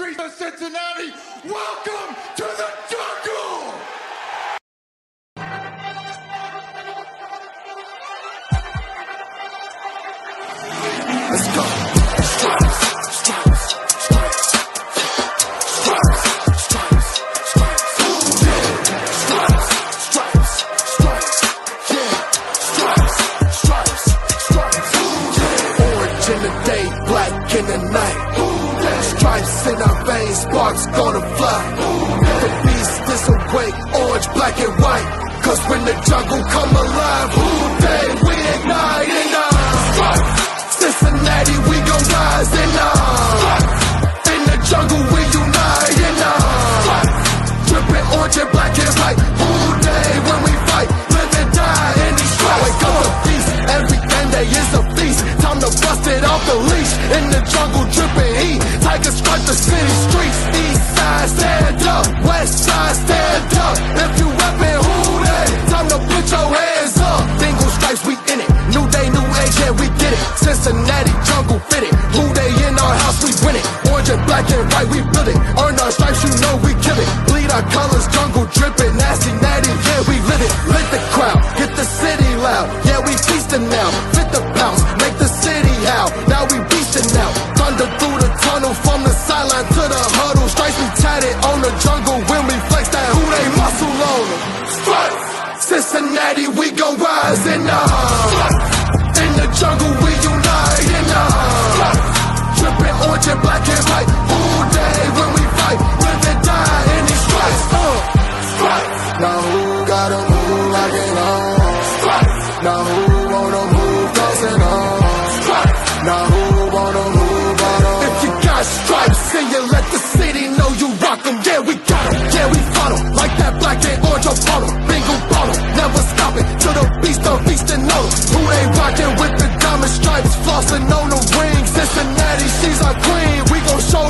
streets of Cincinnati. Welcome to the gonna fly. The beast is awake, orange, black and white. Cause when the jungle come alive, Who Dey we ignite and uh, Cincinnati, we gon' rise and uh, in the jungle we unite and uh, dripping orange and black and white. Who Dey when we fight, live and die in these stripes. Wake up the beast, every end is a feast. Time to bust it off the leash in the jungle, dripping heat. Tiger stripe the city streets. East side stand up, west side stand up. If you reppin' Who Dey, time to put your hands up. Dingle stripes, we in it. New day, new age, yeah, we get it. Cincinnati jungle fitted. Who Dey in our house, we win it. Orange and black and white, we build it. Earn our stripes, you know we kill it. Bleed our colors, on the jungle when we flex that who they muscle on them. Stripes. Cincinnati, we gon' rise and uh, in the jungle we unite and uh, dripping orange and black and white. All 'em. Like that black and orange 'em, bingo 'em. Never stop it till the beast of beast and know. Who ain't rockin' with the diamond stripes, flossing on the ring. Cincinnati, she's our queen. We gon' show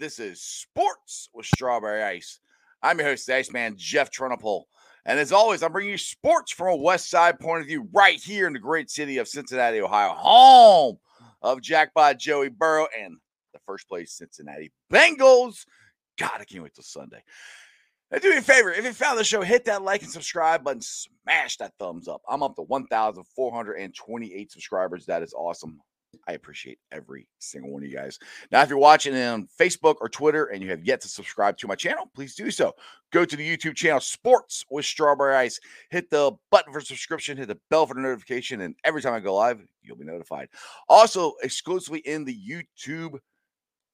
This is Sports with Strawberry Ice. I'm your host, the Iceman Jeff Trunapole. And as always, I'm bringing you sports from a West Side point of view right here in the great city of Cincinnati, Ohio, home of Jackpot Joey Burrow and the first place Cincinnati Bengals. God, I can't wait till Sunday. Do me a favor. If you found the show, hit that like and subscribe button. Smash that thumbs up. I'm up to 1,428 subscribers. That is awesome. I appreciate every single one of you guys. Now, if you're watching on Facebook or Twitter and you have yet to subscribe to my channel, please do so. Go to the YouTube channel Sports with Strawberry Ice. Hit the button for subscription, hit the bell for the notification, and every time I go live, you'll be notified. Also, exclusively in the YouTube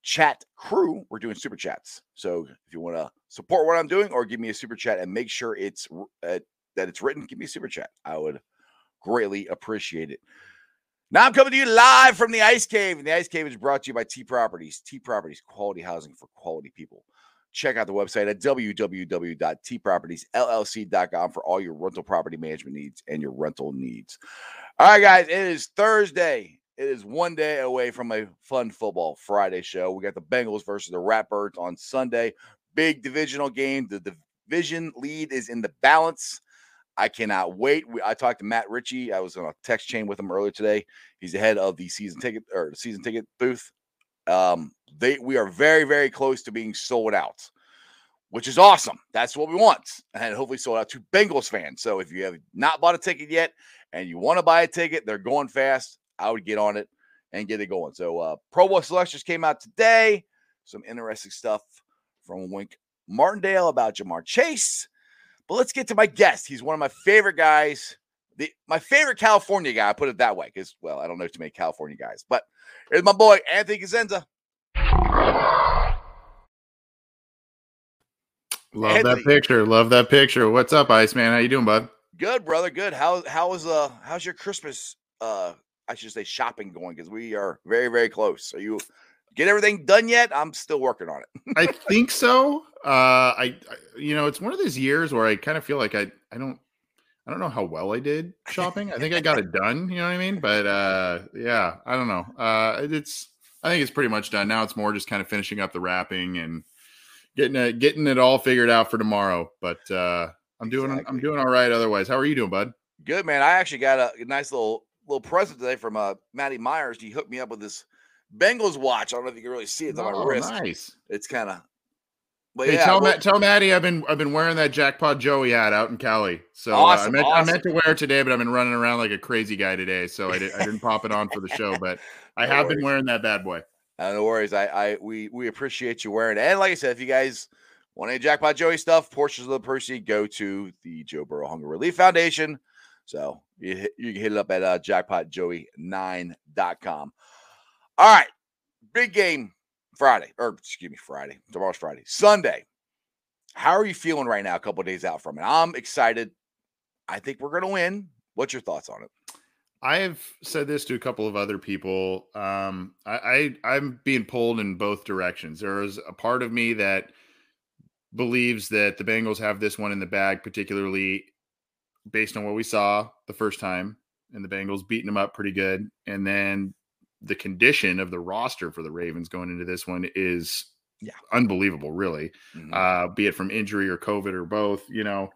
chat crew, we're doing super chats. So if you want to support what I'm doing or give me a super chat and make sure it's uh, that it's written, give me a super chat. I would greatly appreciate it. Now I'm coming to you live from the Ice Cave, and the Ice Cave is brought to you by T Properties. T Properties, quality housing for quality people. Check out the website at www.tpropertiesllc.com for all your rental property management needs and your rental needs. All right, guys, it is Thursday. It is one day away from a fun football Friday show. We got the Bengals versus the Ratbirds on Sunday. Big divisional game. The division lead is in the balance. I cannot wait. We, I talked to Matt Ritchie. I was on a text chain with him earlier today. He's the head of the season ticket or the season ticket booth. Um, they we are very very close to being sold out, which is awesome. That's what we want, and hopefully sold out to Bengals fans. So if you have not bought a ticket yet and you want to buy a ticket, they're going fast. I would get on it and get it going. So uh, Pro Bowl selections came out today. Some interesting stuff from Wink Martindale about Ja'Marr Chase. But let's get to my guest. He's one of my favorite guys. The, my favorite California guy, I put it that way, because well, I don't know too many California guys, but here's my boy Anthony Cosenza. Love Anthony. that picture. Love that picture. What's up, Iceman? How you doing, bud? Good, brother. Good. How how was uh how's your Christmas uh I should say shopping going because we are very very close. Are you get everything done yet? I'm still working on it. I think so. Uh, I, I, you know, it's one of those years where I kind of feel like I, I don't, I don't know how well I did shopping. I think I got it done. You know what I mean? But uh, yeah, I don't know. Uh, it's, I think it's pretty much done now. It's more just kind of finishing up the wrapping and getting it, getting it all figured out for tomorrow. But uh, I'm doing, I'm doing all right. Otherwise, how are you doing, bud? Good man. I actually got a nice little little present today from uh Matty Myers. He hooked me up with this Bengals watch. I don't know if you can really see it. It's on my Oh, wrist. nice. It's kind of but Hey, yeah, tell well- Matt, tell Maddie I've been I've been wearing that jackpot Joey hat out in Cali. So uh, I Awesome, meant I meant to wear it today, but I've been running around like a crazy guy today, so I, did, I didn't pop it on for the show. But I No have been wearing that bad boy. Uh, no worries. I, I, we, we appreciate you wearing it. And like I said, if you guys want any Jackpot Joey stuff, portions of the proceed go to the Joe Burrow Hunger Relief Foundation. So you, hit, you can hit it up at uh, jackpotjoey9.com. All right. Big game Friday, or excuse me, Friday. Tomorrow's Friday. Sunday. How are you feeling right now, a couple days out from it? I'm excited. I think we're going to win. What's your thoughts on it? I have said this to a couple of other people. Um, I, I I'm being pulled in both directions. There is a part of me that believes that the Bengals have this one in the bag, particularly based on what we saw the first time, and the Bengals beating them up pretty good. And then the condition of the roster for the Ravens going into this one is Yeah. unbelievable, really. Mhm. Uh, be it from injury or COVID or both, you know.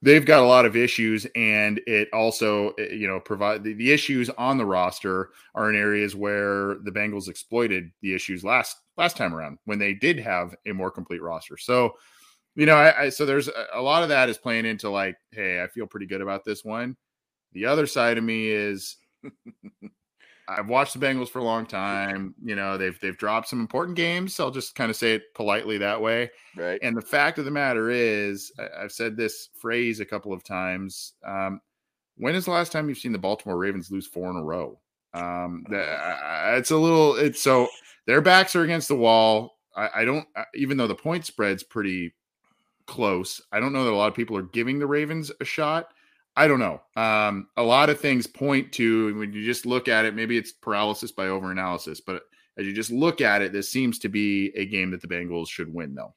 They've got a lot of issues, and it also, eh, you know, provide the, the issues on the roster are in areas where the Bengals exploited the issues last last time around when they did have a more complete roster. So, you know, I, I so there's a, a lot of that is playing into like, hey, I feel pretty good about this one. The other side of me is I've watched the Bengals for a long time. You know, they've they've dropped some important games. I'll just kind of say it politely that way. right. And the fact of the matter is, I- I've said this phrase a couple of times. Um, when is the last time you've seen the Baltimore Ravens lose four in a row? Um, I- it's a little. It's so their backs are against the wall. I, I don't, even though the point spread's pretty close. I don't know that a lot of people are giving the Ravens a shot. I don't know. Um, a lot of things point to when you just look at it. Maybe it's paralysis by overanalysis, but as you just look at it, this seems to be a game that the Bengals should win, though.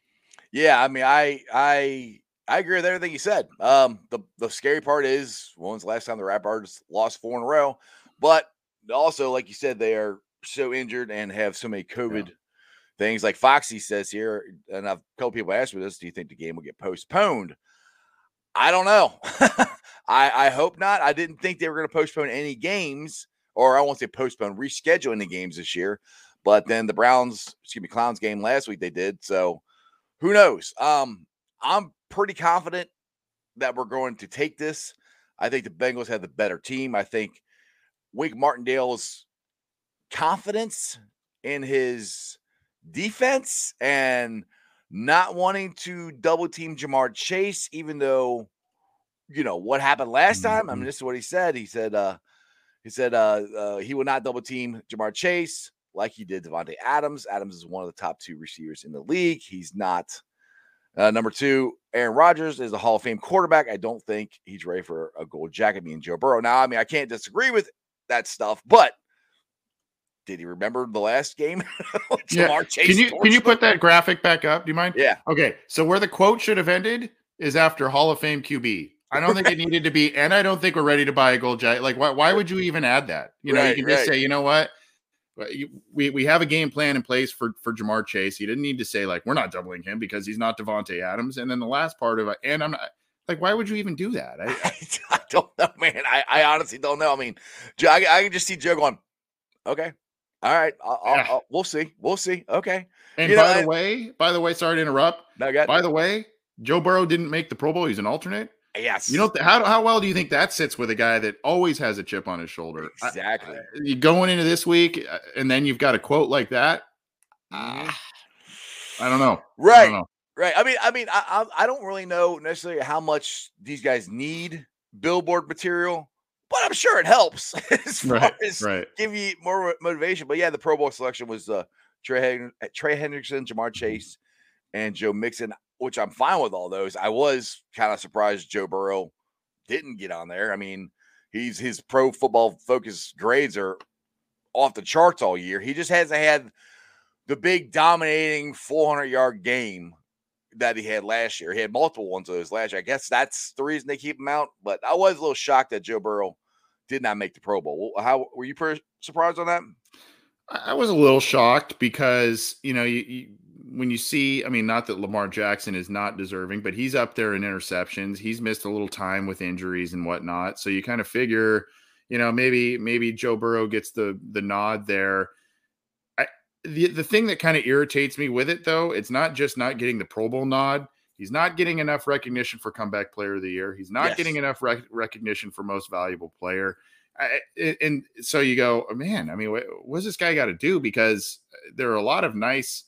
Yeah, I mean, I I I agree with everything you said. Um, the the scary part is when's the last time the Rapids lost four in a row? But also, like you said, they are so injured and have so many COVID things. Like Foxy says here, and I've a couple people asked me this: Do you think the game will get postponed? I don't know. I I hope not. I didn't think they were going to postpone any games, or I won't say postpone, reschedule any games this year. But then the Browns, excuse me, Clowns game last week they did. So who knows? Um, I'm pretty confident that we're going to take this. I think the Bengals have the better team. I think Wink Martindale's confidence in his defense and not wanting to double team Ja'Marr Chase, even though you know what happened last time. I mean, Mhm. this is what he said. He said, uh, he said uh, uh, he would not double team Ja'Marr Chase like he did Davante Adams. Adams is one of the top two receivers in the league. He's not uh, number two. Aaron Rodgers is a Hall of Fame quarterback. I don't think he's ready for a gold jacket. Me and Joe Burrow. Now, I mean, I can't disagree with that stuff, but did he remember the last game? Yeah. Chase. Can you can you them? put that graphic back up? Do you mind? Yeah. Okay. So where the quote should have ended is after Hall of Fame QB. I don't think it needed to be, and I don't think we're ready to buy a gold jacket. Like, why, why would you even add that? You know, Right, you can just right. say, you know what? We we have a game plan in place for for Ja'Marr Chase. You didn't need to say like we're not doubling him because he's not Davante Adams. And then the last part of it, and I'm not like, why would you even do that? I, I, I don't know, man. I, I honestly don't know. I mean, I, I can just see Joe going, okay, all right, I'll, Yeah. I'll- we'll see, we'll see. Okay, and You know, by I- the way, by the way, sorry to interrupt. got By the way, Joe Burrow didn't make the Pro Bowl. He's an alternate. Yes, You know how how well do you think that sits with a guy that always has a chip on his shoulder? I- exactly. you going into this week, uh, and then you've got a quote like that. Ah, I don't know. I right, don't know. right. I mean, I mean, I, I I don't really know necessarily how much these guys need billboard material, but I'm sure it helps as far Right, as right. give you more motivation. But yeah, the Pro Bowl selection was uh, Trey, Trey Hendrickson, Ja'Marr Chase, and Joe Mixon, which I'm fine with all those. I was kind of surprised Joe Burrow didn't get on there. I mean, he's his pro football focus grades are off the charts all year. He just hasn't had the big dominating 400 yard game that he had last year. He had multiple ones of those last year. I guess that's the reason they keep him out. But I was a little shocked that Joe Burrow did not make the Pro Bowl. How were you surprised on that? I was a little shocked because you know you, you, when you see, I mean, not that Lamar Jackson is not deserving, but he's up there in interceptions. He's missed a little time with injuries and whatnot, so you kind of figure, you know, maybe maybe Joe Burrow gets the the nod there. I the the thing that kind of irritates me with it though, it's not just not getting the Pro Bowl nod. He's not getting enough recognition for comeback player of the year. He's not Yes. getting enough rec- recognition for most valuable player. I, and so you go, oh, man. I mean, what, what's this guy got to do? Because there are a lot of nice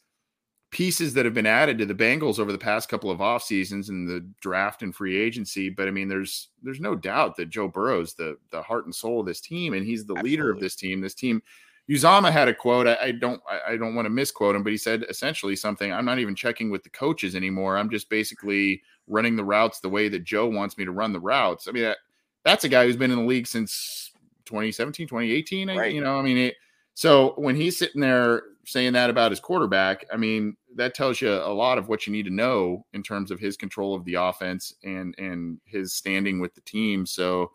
pieces that have been added to the Bengals over the past couple of off seasons and the draft and free agency. But I mean, there's there's no doubt that Joe Burrow's the the heart and soul of this team, and he's the leader of this team. This team. Uzomah had a quote. I, I don't. I, I don't want to misquote him, but he said essentially something. I'm not even checking with the coaches anymore. I'm just basically running the routes the way that Joe wants me to run the routes. I mean, that, that's a guy who's been in the league since 2017, 2018. I- You know, I mean, it, so when he's sitting there saying that about his quarterback, I mean, that tells you a lot of what you need to know in terms of his control of the offense and and his standing with the team. So,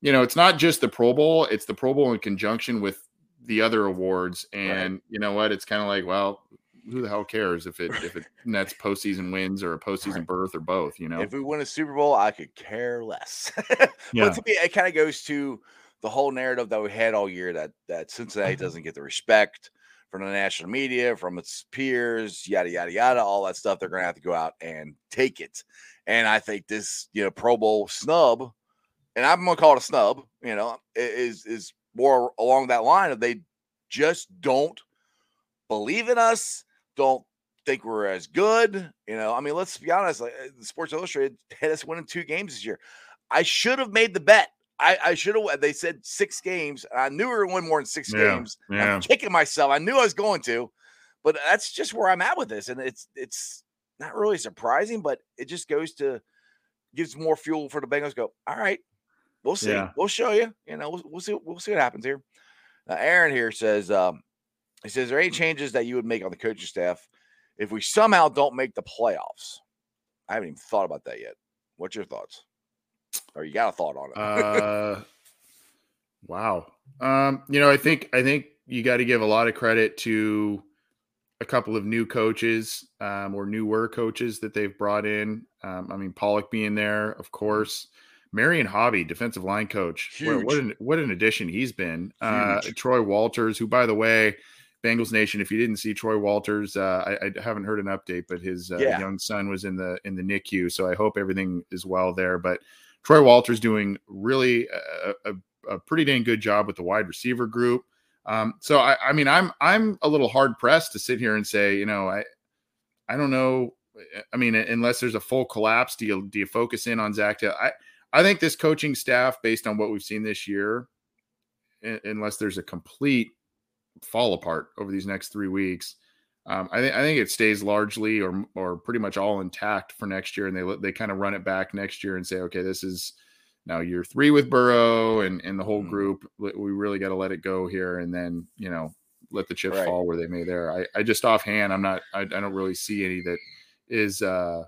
you know, it's not just the Pro Bowl; it's the Pro Bowl in conjunction with the other awards. And you know what? It's kind of like, well, who the hell cares if it if it nets postseason wins or a postseason Right. berth or both? You know? If we win a Super Bowl, I could care less. Yeah. But to me, it kind of goes to the whole narrative that we had all year that that Cincinnati mm-hmm. doesn't get the respect from the national media, from its peers, yada yada yada, all that stuff. They're going to have to go out and take it. And I think this, you know, Pro Bowl snub, and I'm going to call it a snub, you know, is is more along that line of they just don't believe in us, don't think we're as good. You know, I mean, let's be honest. Like, uh, Sports Illustrated had us winning two games this year. I should have made the bet. I, I should have. They said six games. I knew we were going to win more than six Yeah, games. yeah. I'm kicking myself. I knew I was going to, but that's just where I'm at with this, and it's it's not really surprising, but it just goes to gives more fuel for the Bengals. Go all right, we'll see. Yeah. We'll show you. You know, we'll, we'll see. We'll see what happens here. Uh, Aaron here says, um, he says, "Are there any changes that you would make on the coaching staff if we somehow don't make the playoffs?" I haven't even thought about that yet. What's your thoughts? Or you got a thought on it? uh wow um you know i think i think you got to give a lot of credit to a couple of new coaches um or newer coaches that they've brought in um i mean Pollack being there of course marion hobby defensive line coach what, what an what an addition he's been uh troy walters who by the way Bengals Nation. If you didn't see Troy Walters, uh, I, I haven't heard an update, but his uh, Yeah. young son was in the in the NICU, so I hope everything is well there. But Troy Walters doing really a, a, a pretty dang good job with the wide receiver group. Um, so I, I mean, I'm I'm a little hard pressed to sit here and say, you know, I I don't know. I mean, unless there's a full collapse, do you do you focus in on Zac Taylor? I I think this coaching staff, based on what we've seen this year, unless there's a complete fall apart over these next three weeks, um, I think I think it stays largely or or pretty much all intact for next year, and they they kind of run it back next year and say, okay, this is now year three with Burrow and and the whole Mhm. group. We really got to let it go here, and then you know let the chips Right. fall where they may. There, I I just offhand, I'm not, I, I don't really see any that is uh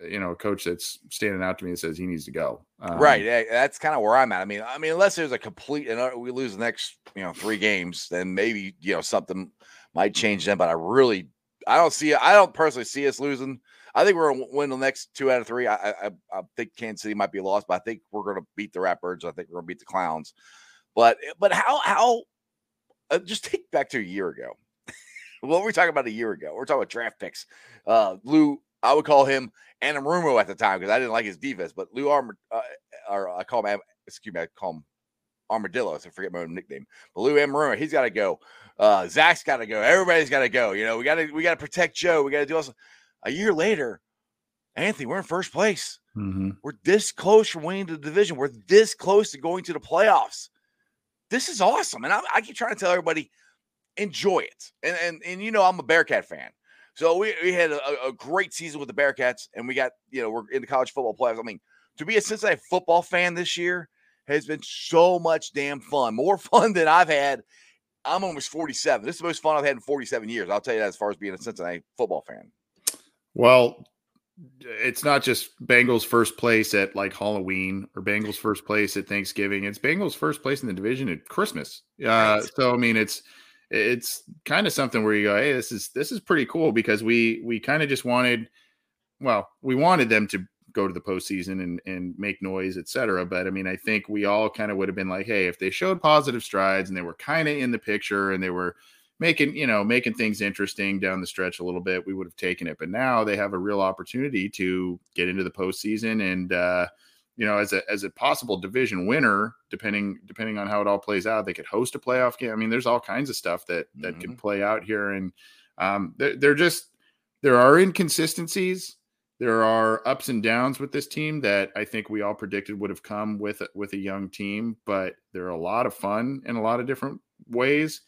you know a coach that's standing out to me that says he needs to go. Um, right. That's kind of where I'm at. I mean, I mean, unless there's a complete and uh, we lose the next, you know, three games, then maybe you know something might change them, But I really, I don't see. I don't personally see us losing. I think we're gonna win the next two out of three. I, I, I- think Kansas City might be lost, but I think we're gonna beat the Ratbirds. I think we're gonna beat the Clowns. But but how how? Uh, just take back to a year ago. what were we talking about a year ago? We're talking about draft picks. Uh, Lou, I would call him Anarumo at the time because I didn't like his defense, but Lou Armor, uh, or I call him, excuse me, I call him Armadillo. So I forget my own nickname. But Lou he's got to go. Uh, Zac's got to go. Everybody's got to go. You know, we got to we got to protect Joe. We got to do also. A year later, Anthony, we're in first place. mhm. We're this close from winning the division. We're this close to going to the playoffs. This is awesome. And I, I keep trying to tell everybody enjoy it. And and and you know, I'm a Bearcat fan. So we, we had a, a great season with the Bearcats, and we got, you know, we're in the college football playoffs. I mean, to be a Cincinnati football fan this year has been so much damn fun. More fun than I've had. I'm almost 47. This is the most fun I've had in 47 years. I'll tell you that as far as being a Cincinnati football fan. Well, it's not just Bengals first place at like Halloween or Bengals first place at Thanksgiving. It's Bengals first place in the division at Christmas. Uh, so I mean, it's it's kind of something where you go, hey, this is this is pretty cool because we we kind of just wanted, well, we wanted them to go to the postseason and and make noise, et cetera. But I mean, I think we all kind of would have been like, hey, if they showed positive strides and they were kind of in the picture and they were making you know making things interesting down the stretch a little bit, we would have taken it. But now they have a real opportunity to get into the postseason and. uh you know, as a as a possible division winner, depending depending on how it all plays out, they could host a playoff game. I mean, there's all kinds of stuff that that could play out here, and um, they're, they're just there are inconsistencies, there are ups and downs with this team that I think we all predicted would have come with a- with a young team, but they're a lot of fun in a lot of different ways,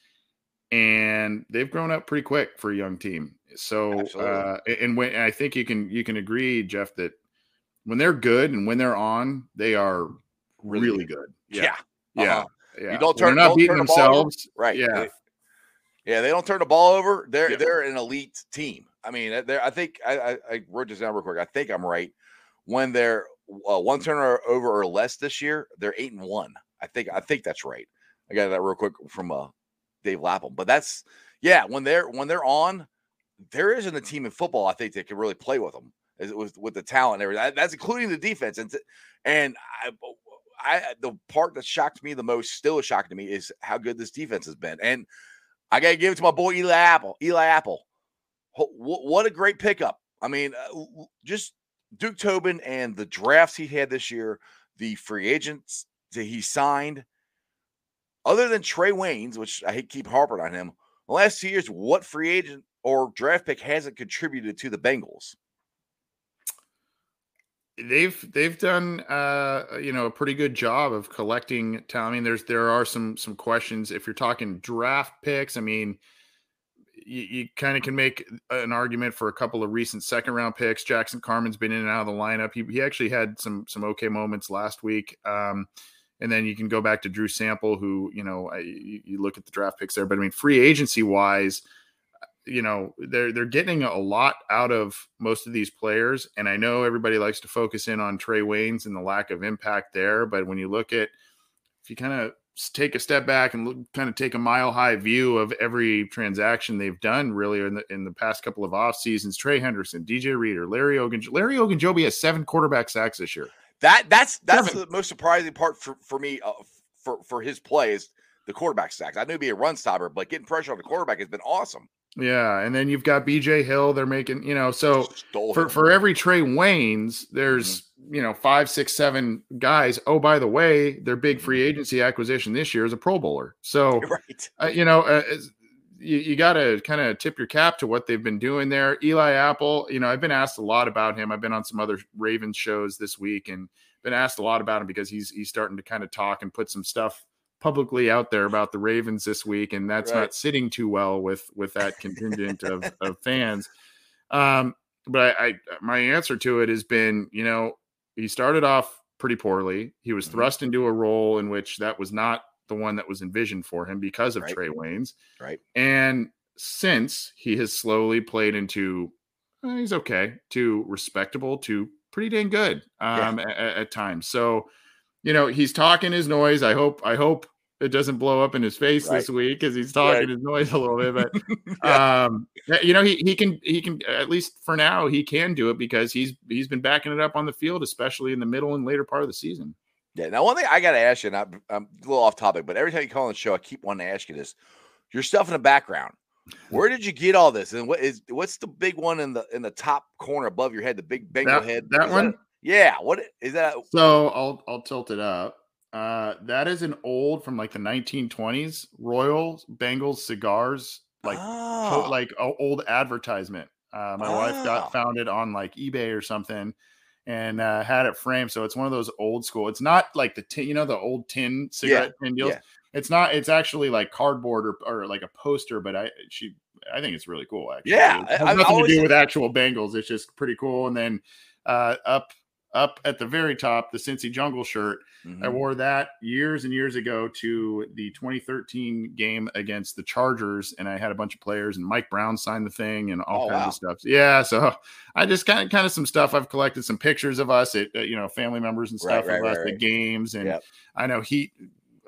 and they've grown up pretty quick for a young team. So, uh, and when and I think you can you can agree, Jeff, that when they're good and when they're on, they are Really really, good. Yeah. Yeah. Uh-huh. yeah. You don't turn- they're not beating turn the ball themselves. Right. Yeah. They- yeah, they don't turn the ball over. They're Yeah. they're an elite team. I mean, they're I think I, I, I wrote this down real quick. I think I'm right. When they're uh, one turnover over or less this year, they're eight and one. I think I think that's right. I got that real quick from uh, Dave Lapham. But that's yeah. When they're when they're on, there isn't a team in football I think that can really play with them with with the talent and everything. That's including the defense. And and I, I the part that shocked me the most, still is shocking to me, is how good this defense has been. And I got to give it to my boy Eli Apple. Eli Apple. What a great pickup. I mean, uh, just Duke Tobin and the drafts he had this year, the free agents that he signed, other than Trae Waynes, which I hate keep harping on him, the last two years, what free agent or draft pick hasn't contributed to the Bengals? they've they've done uh you know a pretty good job of collecting talent. I mean, there's there are some some questions if you're talking draft picks. I mean, you, you kind of can make an argument for a couple of recent second round picks. Jackson Carman's been in and out of the lineup. He he actually had some some okay moments last week. Um, and then you can go back to Drew Sample, who you know I, you, look at the draft picks there, but I mean free agency wise, you know they're they're getting a lot out of most of these players and i know everybody likes to focus in on trae waynes and the lack of impact there but when you look at if you kind of take a step back and look, kind of take a mile high view of every transaction they've done really in the in the past couple of off seasons trey hendrickson dj reader larry ogun larry ogunjobi has seven quarterback sacks this year That that's that's Seven. the most surprising part for for me uh, for for his play is the quarterback sacks. I knew he'd be a run stopper, but getting pressure on the quarterback has been awesome. Yeah and then you've got bj hill they're making you know so Stole for him. for every Trae Waynes, there's you know five, six, seven guys. Oh, by the way, their big free agency acquisition this year is a Pro Bowler. So right. uh, you know, uh, you, you got to kind of tip your cap to what they've been doing there. Eli Apple, you know, I've been asked a lot about him. I've been on some other Ravens shows this week and been asked a lot about him because he's he's starting to kind of talk and put some stuff publicly out there about the Ravens this week, and that's Right. not sitting too well with with that contingent of, of fans. Um, but I, I my answer to it has been, you know, he started off pretty poorly. He was Mhm. thrust into a role in which that was not the one that was envisioned for him because of Right. Trae Waynes. Right. And since he has slowly played into, eh, he's okay, to respectable, to pretty dang good um, a- a- at, times. So, you know, he's talking his noise. I hope, I hope it doesn't blow up in his face this week because he's talking Right. his noise a little bit. But Yeah. um, you know, he he can he can at least for now he can do it because he's he's been backing it up on the field, especially in the middle and later part of the season. Yeah. Now, one thing I got to ask you, and I'm, I'm a little off topic, but every time you call on the show, I keep wanting to ask you this: your stuff in the background. Where did you get all this? And what is what's the big one in the in the top corner above your head? The big Bengal That- head. that Is one? Yeah. What is that? So I'll I'll tilt it up. Uh, that is an old from like the 1920s Royal Bengals cigars, like Oh, like a old advertisement. Uh, my wife Ah. got found it on like eBay or something, and uh, had it framed. So it's one of those old school. It's not like the tin, you know, the old tin cigarette tin deals. yeah. it's not. It's actually like cardboard or, or like a poster, but I she I think it's really cool. Actually, Yeah, it has I- I nothing to do with actual Bengals. It's just pretty cool. And then uh, up up at the very top, the Cincy Jungle shirt. Mhm. I wore that years and years ago to the 2013 game against the Chargers, and I had a bunch of players, and Mike Brown signed the thing, and all Oh, kinds wow. of stuff. Yeah, so I just kind of kind of some stuff. I've collected some pictures of us, at, uh, you know, family members and stuff right, of us right, right. games, and Yep. I know he.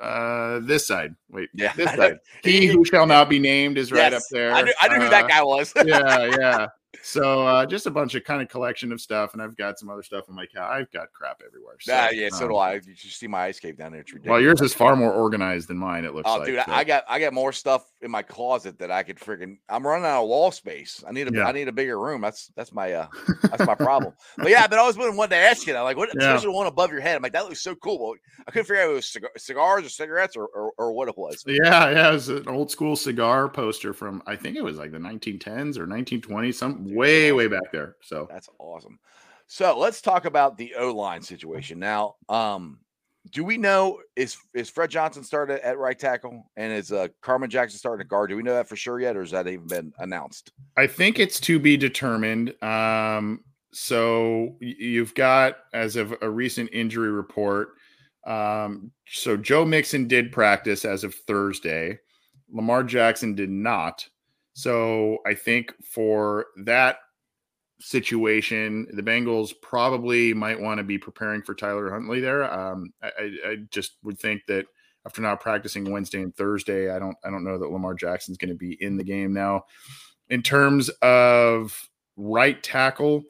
Uh, this side. Wait, Yeah, this side. He who shall not be named is right up there. I knew, I knew who that Uh, guy was. yeah, yeah. So uh, just a bunch of kind of collection of stuff, and I've got some other stuff in my car. I've got crap everywhere. So, Ah, yeah, so um, do I. You should see my ice cave down there. It's ridiculous. Well, yours is far more organized than mine. It looks Oh, like. dude, so. I got I got more stuff in my closet that I could freaking. I'm running out of wall space. I need a I Yeah. need a bigger room. That's that's my uh that's my problem. but yeah, but I was wondering what to ask you. That. Like, what Yeah. especially the one above your head? I'm like, that looks so cool. Well, I couldn't figure out if it was cigar, cigars or cigarettes or, or or what it was. Yeah, yeah, it was an old school cigar poster from I think it was like the 1910s or 1920s, some Way, way back there. So That's awesome. So let's talk about the O line situation now. Um, do we know is is Fred Johnson started at right tackle and is uh Carman Jackson starting at guard? Do we know that for sure yet, or has that even been announced? I think it's to be determined. Um, so you've got as of a recent injury report. Um, so Joe Mixon did practice as of Thursday. Lamar Jackson did not. So I think for that situation, the Bengals probably might want to be preparing for Tyler Huntley there. Um, I, I, just would think that after not practicing Wednesday and Thursday, I don't I don't know that Lamar Jackson's going to be in the game now. In terms of right tackle,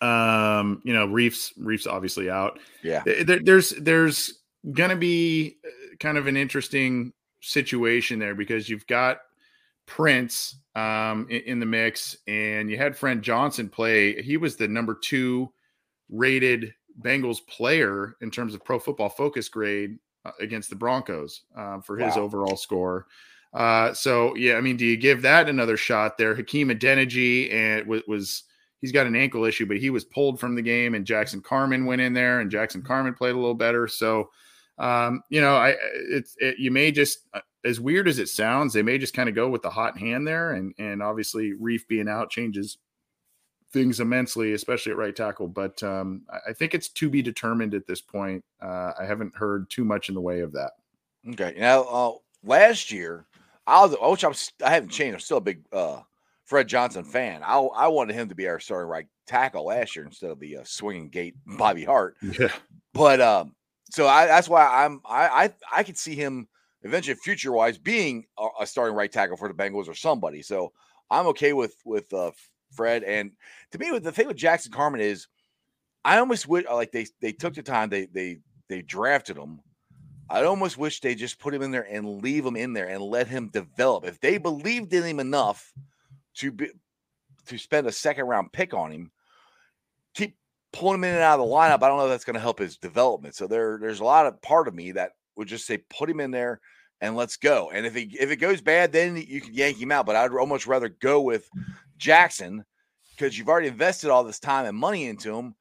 um, you know, Reiff's Reiff's obviously out. Yeah. There- there's there's gonna be uh, kind of an interesting situation there because you've got Prince um, in, in the mix, and you had Fred Johnson play. He was the number two rated Bengals player in terms of Pro Football Focus grade uh, against the Broncos um, for his Wow. overall score. Uh, so yeah, I mean, do you give that another shot there? Hakeem Adeniji and was, was he's got an ankle issue, but he was pulled from the game, and Jackson Carman went in there, and Jackson Carman played a little better. So, um, you know, I it's it, you may just uh, as weird as it sounds, they may just kind of go with the hot hand there, and and obviously Reiff being out changes things immensely, especially at right tackle. But um, I- think it's to be determined at this point. Uh, I haven't heard too much in the way of that. Okay. Now, uh, last year, I was, which I'm, I haven't changed. I'm still a big uh, Fred Johnson fan. I, I wanted him to be our starting right tackle last year instead of the uh, swinging gate Bobby Hart. Yeah, But um, so I, that's why I'm I I I could see him eventually future wise being a, starting right tackle for the Bengals or somebody. So I'm okay with with uh, Fred. And to me, with the thing with Jackson Carman is, I almost wish like they they took the time they they they drafted him. I almost wish they just put him in there and leave him in there and let him develop. If they believed in him enough to be to spend a second round pick on him, keep pulling him in and out of the lineup. I don't know if that's going to help his development. So there, there's a lot of part of me that would just say put him in there and let's go. And if he if it goes bad, then you can yank him out. But I'd almost rather go with Jackson because you've already invested all this time and money into him,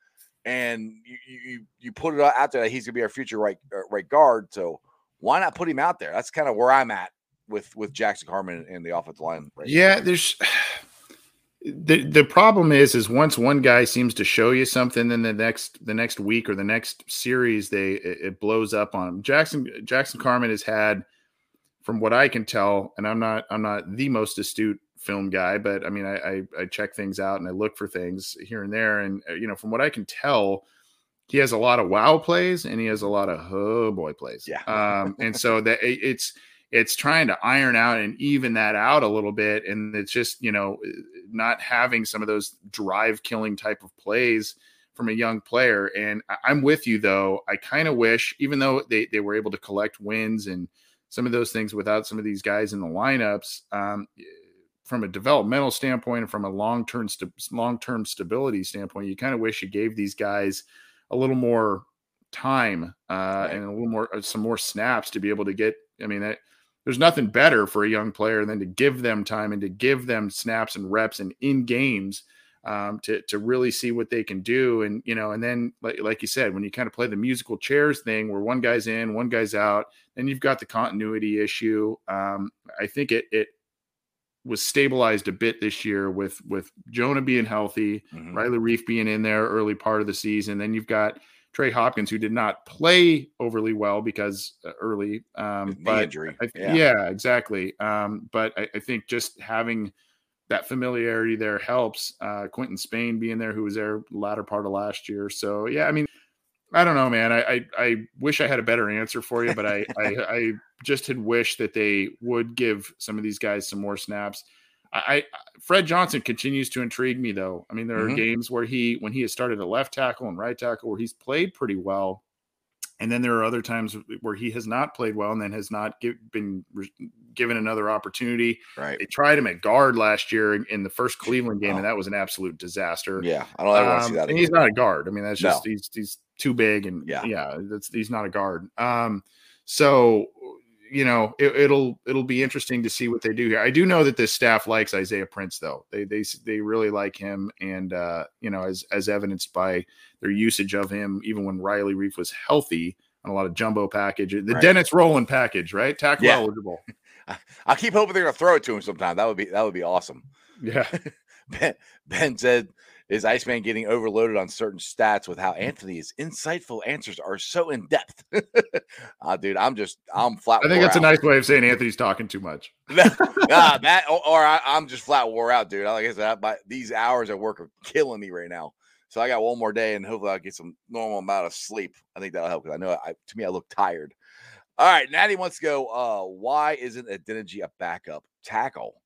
and you you you put it out there that he's to be our future right uh, right guard. So why not put him out there? That's kind of where I'm at with with Jackson Carman and the offensive line. Right yeah. There's the the problem is is once one guy seems to show you something, then the next the next week or the next series they it, it blows up on him. Jackson Jackson Carman has had, from what I can tell, and I'm not I'm not the most astute film guy, but I mean I I, I check things out and I look for things here and there, and uh, you know from what I can tell. He has a lot of wow plays and he has a lot of oh boy plays. Yeah. Um, and so that it- it's it's trying to iron out and even that out a little bit. And it's just you know not having some of those drive killing type of plays from a young player. And i'm with you though. I kind of wish even though they, they were able to collect wins and some of those things without some of these guys in the lineups um, from a developmental standpoint and from a long-term st- long-term stability standpoint you kind of wish you gave these guys a little more time uh, Right. and a little more uh, some more snaps to be able to get i mean that there's nothing better for a young player than to give them time and to give them snaps and reps and in games um, to to really see what they can do. And you know, and then like like you said, when you kind of play the musical chairs thing, where one guy's in, one guy's out, then you've got the continuity issue. Um, I think it it was stabilized a bit this year with with Jonah being healthy, Mhm. Riley Reiff being in there early part of the season. Then you've got Trey Hopkins, who did not play overly well because uh, early, um, but injury. I, Yeah. yeah. exactly. Um, but I, I think just having that familiarity there helps. Uh, Quinton Spain being there, who was there latter part of last year. So yeah, I mean, I don't know, man. I I, I wish I had a better answer for you, but I, I I just had wished that they would give some of these guys some more snaps. I, Fred Johnson continues to intrigue me though. I mean, there Mhm. are games where he when he has started at left tackle and right tackle where he's played pretty well. And then there are other times where he has not played well and then has not give, been re- given another opportunity. Right. They tried him at guard last year in, in the first Cleveland game, Oh. and that was an absolute disaster. Yeah. I don't ever want to see Um, that and again. he's not a guard. I mean, that's No. just he's he's too big, and Yeah. yeah, that's he's not a guard. Um, so you know, it, it'll it'll be interesting to see what they do here. I do know that this staff likes Isaiah Prince, though. They they they really like him, and uh, you know, as as evidenced by their usage of him, even when Riley Reiff was healthy on a lot of jumbo package, the Right. Dennis Rowland package, right? Tackle Yeah. eligible. I keep hoping they're gonna throw it to him sometime. That would be that would be awesome. Yeah. Ben, ben said, "Is Iceman getting overloaded on certain stats with how Anthony's insightful answers are so in depth?" uh, dude, I'm just I'm flat. I think that's a nice way of saying Anthony's talking too much. nah, that or, or I, I'm just flat wore out, dude. Like I said, I, my, these hours at work are killing me right now. So I got one more day, and hopefully I'll get some normal amount of sleep. I think that'll help because I know I, to me I look tired. All right, Natty wants to go. Uh, why isn't Adeniji a backup tackle?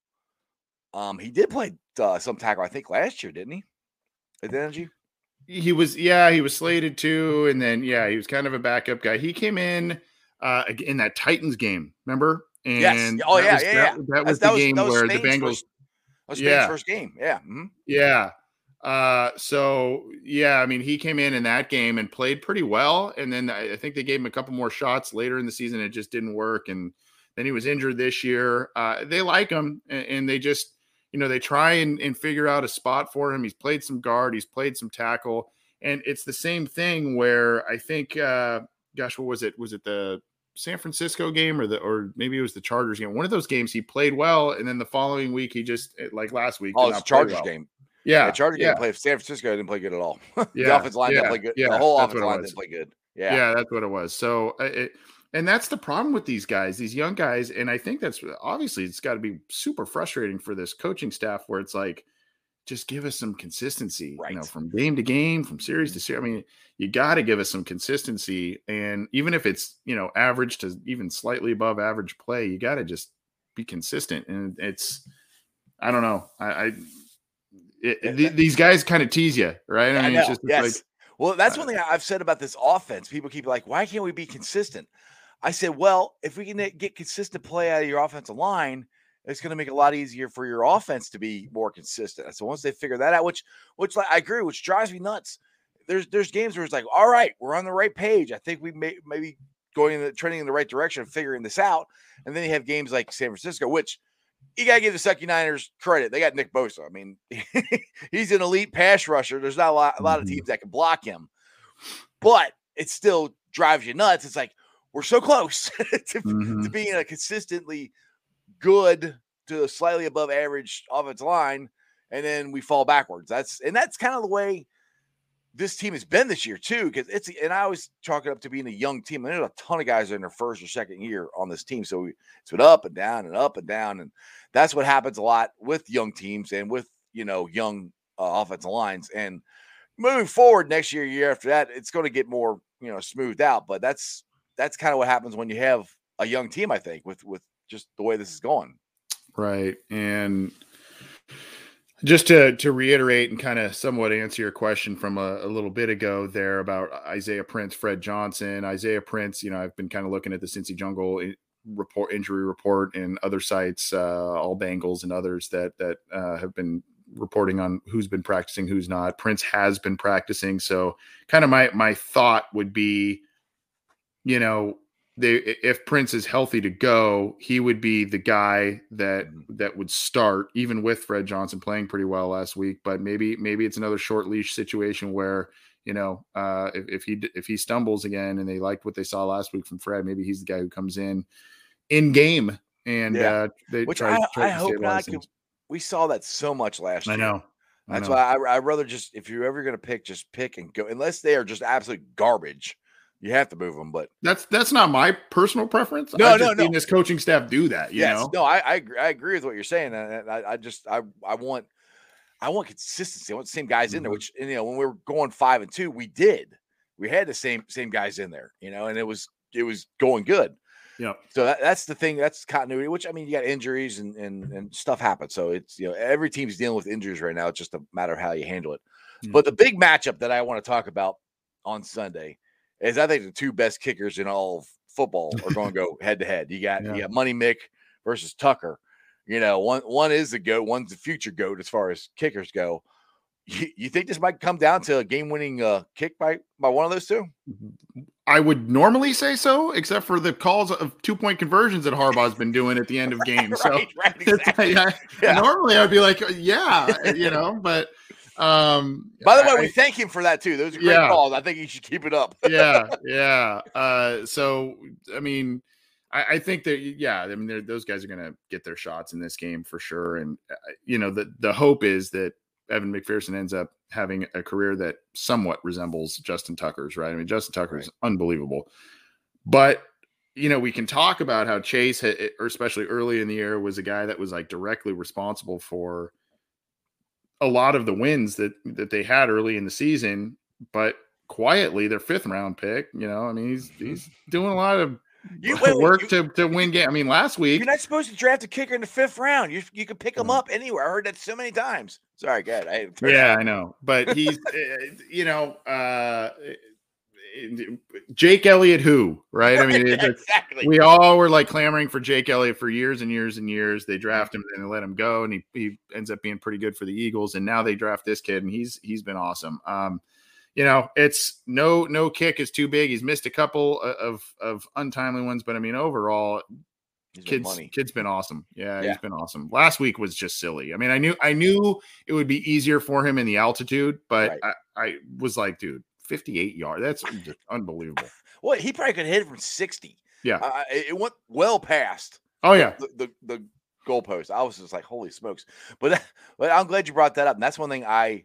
Um, he did play uh, some tackle, I think, last year, didn't he? Adeniji? he was yeah he was slated to and then yeah he was kind of a backup guy he came in uh in that titans game remember and Yes. Oh, yeah, was, yeah, that, yeah. that was that the was, game was where the bengals First, was Spain's Yeah. first game. Yeah. mhm. yeah uh so yeah i mean he came in in that game and played pretty well and then i, I think they gave him a couple more shots later in the season it just didn't work and then he was injured this year uh they like him and, and they just you know they try and, and figure out a spot for him he's played some guard he's played some tackle and it's the same thing where i think uh gosh what was it was it the san francisco game or the or maybe it was the chargers game one of those games he played well and then the following week he just like last week Oh, it's a not play Chargers well. game. yeah Yeah, Chargers yeah, game played San Francisco didn't play good at all. the Yeah, offensive line yeah, didn't play good. yeah, the whole that's offensive line didn't play good. yeah Yeah. that's what it was so uh, it, and that's the problem with these guys these young guys and i think that's obviously it's got to be super frustrating for this coaching staff where it's like just give us some consistency you know Mm-hmm. from game to game from series to series i mean you got to give us some consistency and even if it's you know average to even slightly above average play you got to just be consistent and it's i don't know i, I it, Yeah, th- these guys kind of tease you right I i mean know. it's just it's yes. like well, that's uh, one thing I've said about this offense. People keep like, why can't we be consistent? I said, well, if we can uh, get consistent play out of your offensive line, it's going to make it a lot easier for your offense to be more consistent. So once they figure that out, which which like, I agree, which drives me nuts. There's there's games where it's like, all right, we're on the right page. I think we may maybe going in the trending in the right direction figuring this out. And then you have games like San Francisco, which you gotta give the Sucky Niners credit. They got Nick Bosa. I mean, he's an elite pass rusher. There's not a lot, a lot of Mhm. teams that can block him, but it still drives you nuts. It's like we're so close to, Mhm. to being a consistently good to slightly above average offensive line, and then we fall backwards. That's and that's kind of the way this team has been this year too. Because it's and I always chalk it up to being a young team. And there's a ton of guys in their first or second year on this team, so it's been up and down and up and down, and that's what happens a lot with young teams and with you know young uh, offensive lines. And moving forward next year, year after that, it's going to get more you know smoothed out. But that's that's kind of what happens when you have a young team. I think with with just the way this is going. Right. And just to to reiterate and kind of somewhat answer your question from a, a little bit ago there about Isaiah Prince, Fred Johnson, Isaiah Prince, you know, I've been kind of looking at the Cincy Jungle report injury report and other sites, uh, all Bengals and others that that uh, have been reporting on who's been practicing, who's not. Prince has been practicing, so kind of my my thought would be, you know, they if Prince is healthy to go, he would be the guy that Mhm. that would start, even with Fred Johnson playing pretty well last week. But maybe maybe it's another short leash situation where you know uh, if, if he if he stumbles again and they liked what they saw last week from Fred, maybe he's the guy who comes in in game and Yeah. uh, they Which try, I, try I to hope not. We saw that so much last I year. know. I That's know. why I, I'd rather just if you're ever going to pick, just pick and go. Unless they are just absolute garbage, you have to move them. But That's that's not my personal preference. No, I've no, just no. this coaching staff do that. You yes, know, no, I, I agree. I agree with what you're saying, and I, I just I I want I want consistency. I want the same guys in there. Mhm. Which and, you know when we were going five and two, we did. We had the same same guys in there, you know, and it was it was going good. yeah. So that, that's the thing. That's continuity. Which I mean, you got injuries and and and stuff happens. So it's you know every team's dealing with injuries right now. It's just a matter of how you handle it. Mm. But the big matchup that I want to talk about on Sunday is I think the two best kickers in all of football are going to go head to head. You got Yeah. you got Money Mick versus Tucker. You know, one one is the goat, one's the future goat as far as kickers go. You, you think this might come down to a game winning uh, kick by by one of those two? I would normally say so, except for the calls of two point conversions that Harbaugh's been doing at the end of games. So right, right, exactly. I- Yeah. normally I'd be like, yeah, you know, but um, By the way, I- we thank him for that too. Those are great Yeah. calls. I think he should keep it up. yeah, yeah. Uh, so I mean, I, I think that yeah, I mean, those guys are going to get their shots in this game for sure. And uh, you know, the the hope is that Evan McPherson ends up having a career that somewhat resembles Justin Tucker's. Right? I mean, Justin Tucker is unbelievable, but you know, we can talk about how Chase, had, or especially early in the year, was a guy that was like directly responsible for a lot of the wins that that they had early in the season, but quietly their fifth round pick. You know, I mean, he's he's doing a lot of Mm-hmm. You- wait, work you- to to win game. I mean, last week, You're not supposed to draft a kicker in the fifth round. You you can pick them Mhm. up anywhere. I heard that so many times. Sorry, go ahead. I, yeah, I know, but he's uh, you know, uh, Jake Elliott, who right? I mean, exactly. we all were like clamoring for Jake Elliott for years and years and years. They draft him and they let him go, and he, he ends up being pretty good for the Eagles. And now they draft this kid, and he's he's been awesome. Um, you know, it's no no kick is too big. He's missed a couple of of untimely ones, but I mean, overall, He's been kids kid's been awesome. Yeah, Yeah. he's been awesome. Last week was just silly. I mean, I knew I knew it would be easier for him in the altitude, but Right. I, I was like, dude, 58 yards. That's just unbelievable. Well, he probably could hit it from 60. Yeah. Uh, it went well past Oh yeah. the, the, the goalpost. I was just like, holy smokes. But, but I'm glad you brought that up. And that's one thing I,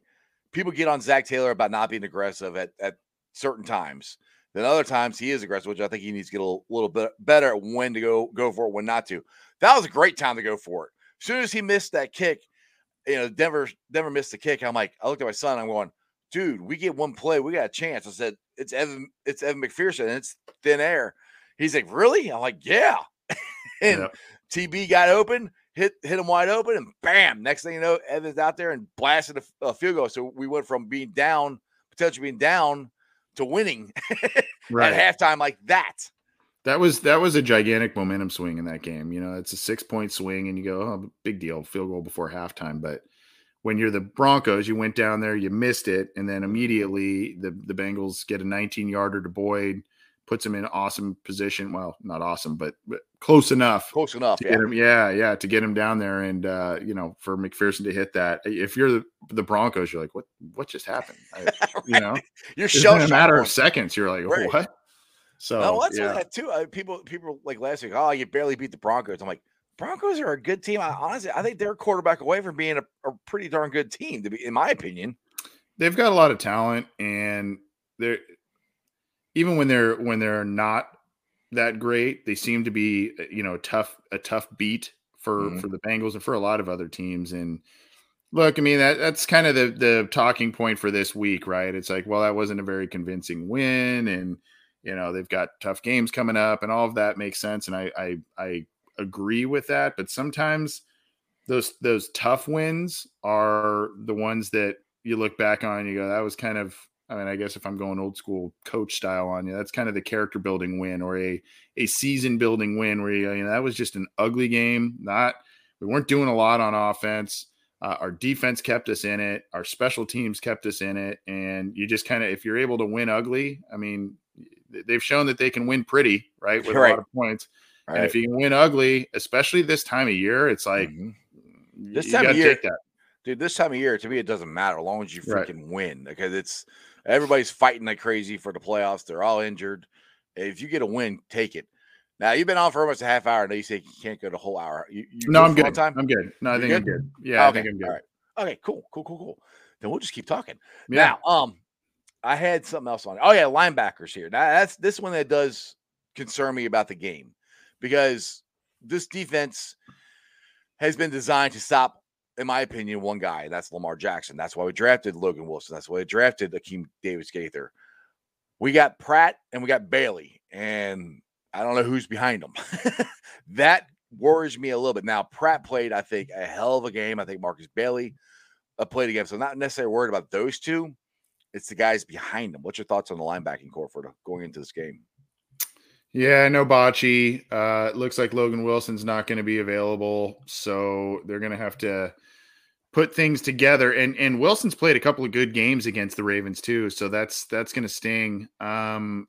people get on Zac Taylor about not being aggressive at, at certain times. Then other times he is aggressive, which I think he needs to get a little, little bit better at when to go go for it, when not to. That was a great time to go for it. As soon as he missed that kick, you know, Denver Denver missed the kick. I'm like, I looked at my son. I'm going, dude, we get one play, we got a chance. I said, it's Evan, it's Evan McPherson, and it's thin air. He's like, really? I'm like, yeah. and Yeah. TB got open, hit hit him wide open, and bam! Next thing you know, Evan's out there and blasted a field goal. So we went from being down, potentially being down, to winning Right. at halftime like that. That was that was a gigantic momentum swing in that game. You know, it's a six point swing, and you go, oh, big deal, field goal before halftime. But when you're the Broncos, you went down there, you missed it, and then immediately the the Bengals get a 19 yarder to Boyd, puts him in awesome position. Well, not awesome, but, but close enough. Close enough. Yeah. get him, yeah, yeah, to get him down there, and uh, you know, for McPherson to hit that. If you're the, the Broncos, you're like, what? What just happened? I, you know, You're shell in a matter of seconds. You're like, Right. what? So No, that's yeah. what that too. Uh, people, people like last week. Oh, you barely beat the Broncos. I'm like, Broncos are a good team. I, honestly, I think they're a quarterback away from being a, a pretty darn good team. To be, in my opinion. they've got a lot of talent and they're even when they're when they're not that great they seem to be uh, you know tough a tough beat for Mhm. for the Bengals and for a lot of other teams and look I mean that that's kind of the the talking point for this week right it's like well that wasn't a very convincing win and you know they've got tough games coming up and all of that makes sense and I I I agree with that but sometimes those those tough wins are the ones that you look back on and you go, that was kind of I mean, I guess if I'm going old school coach style on you, that's kind of the character building win or a a season building win where you, you know that was just an ugly game. Not we weren't doing a lot on offense. Uh, our defense kept us in it. Our special teams kept us in it, and you just kind of if you're able to win ugly, I mean, they've shown that they can win pretty, right, with Right. a lot of points. All And if you can win ugly, especially this time of year, it's like Mhm. This you time of year- take that. dude, this time of year to me it doesn't matter as long as you Right. freaking win because it's everybody's fighting like crazy for the playoffs. They're all injured. If you get a win, take it. Now you've been on for almost a half hour. Now you say you can't go the whole hour. You, you No, I'm good. Time? I'm good. No, I You think I'm good? good. Yeah, I Okay, think I'm good. All right. Okay, cool, cool, cool, cool. Then we'll just keep talking. Yeah. Now, um, I had something else on. Oh yeah, linebackers here. Now that's this one that does concern me about the game because this defense has been designed to stop, in my opinion, one guy. That's Lamar Jackson. That's why we drafted Logan Wilson. That's why we drafted Akeem Davis Gaither. We got Pratt and we got Bailey, and I don't know who's behind them. that worries me a little bit. Now, Pratt played, I think, a hell of a game. I think Markus Bailey uh, played again. So not necessarily worried about those two. It's the guys behind them. What's your thoughts on the linebacking corps for going into this game? Yeah, no Bachie. Uh, it looks like Logan Wilson's not going to be available, so they're going to have to put things together. And and Wilson's played a couple of good games against the Ravens too, so that's that's going to sting. Um,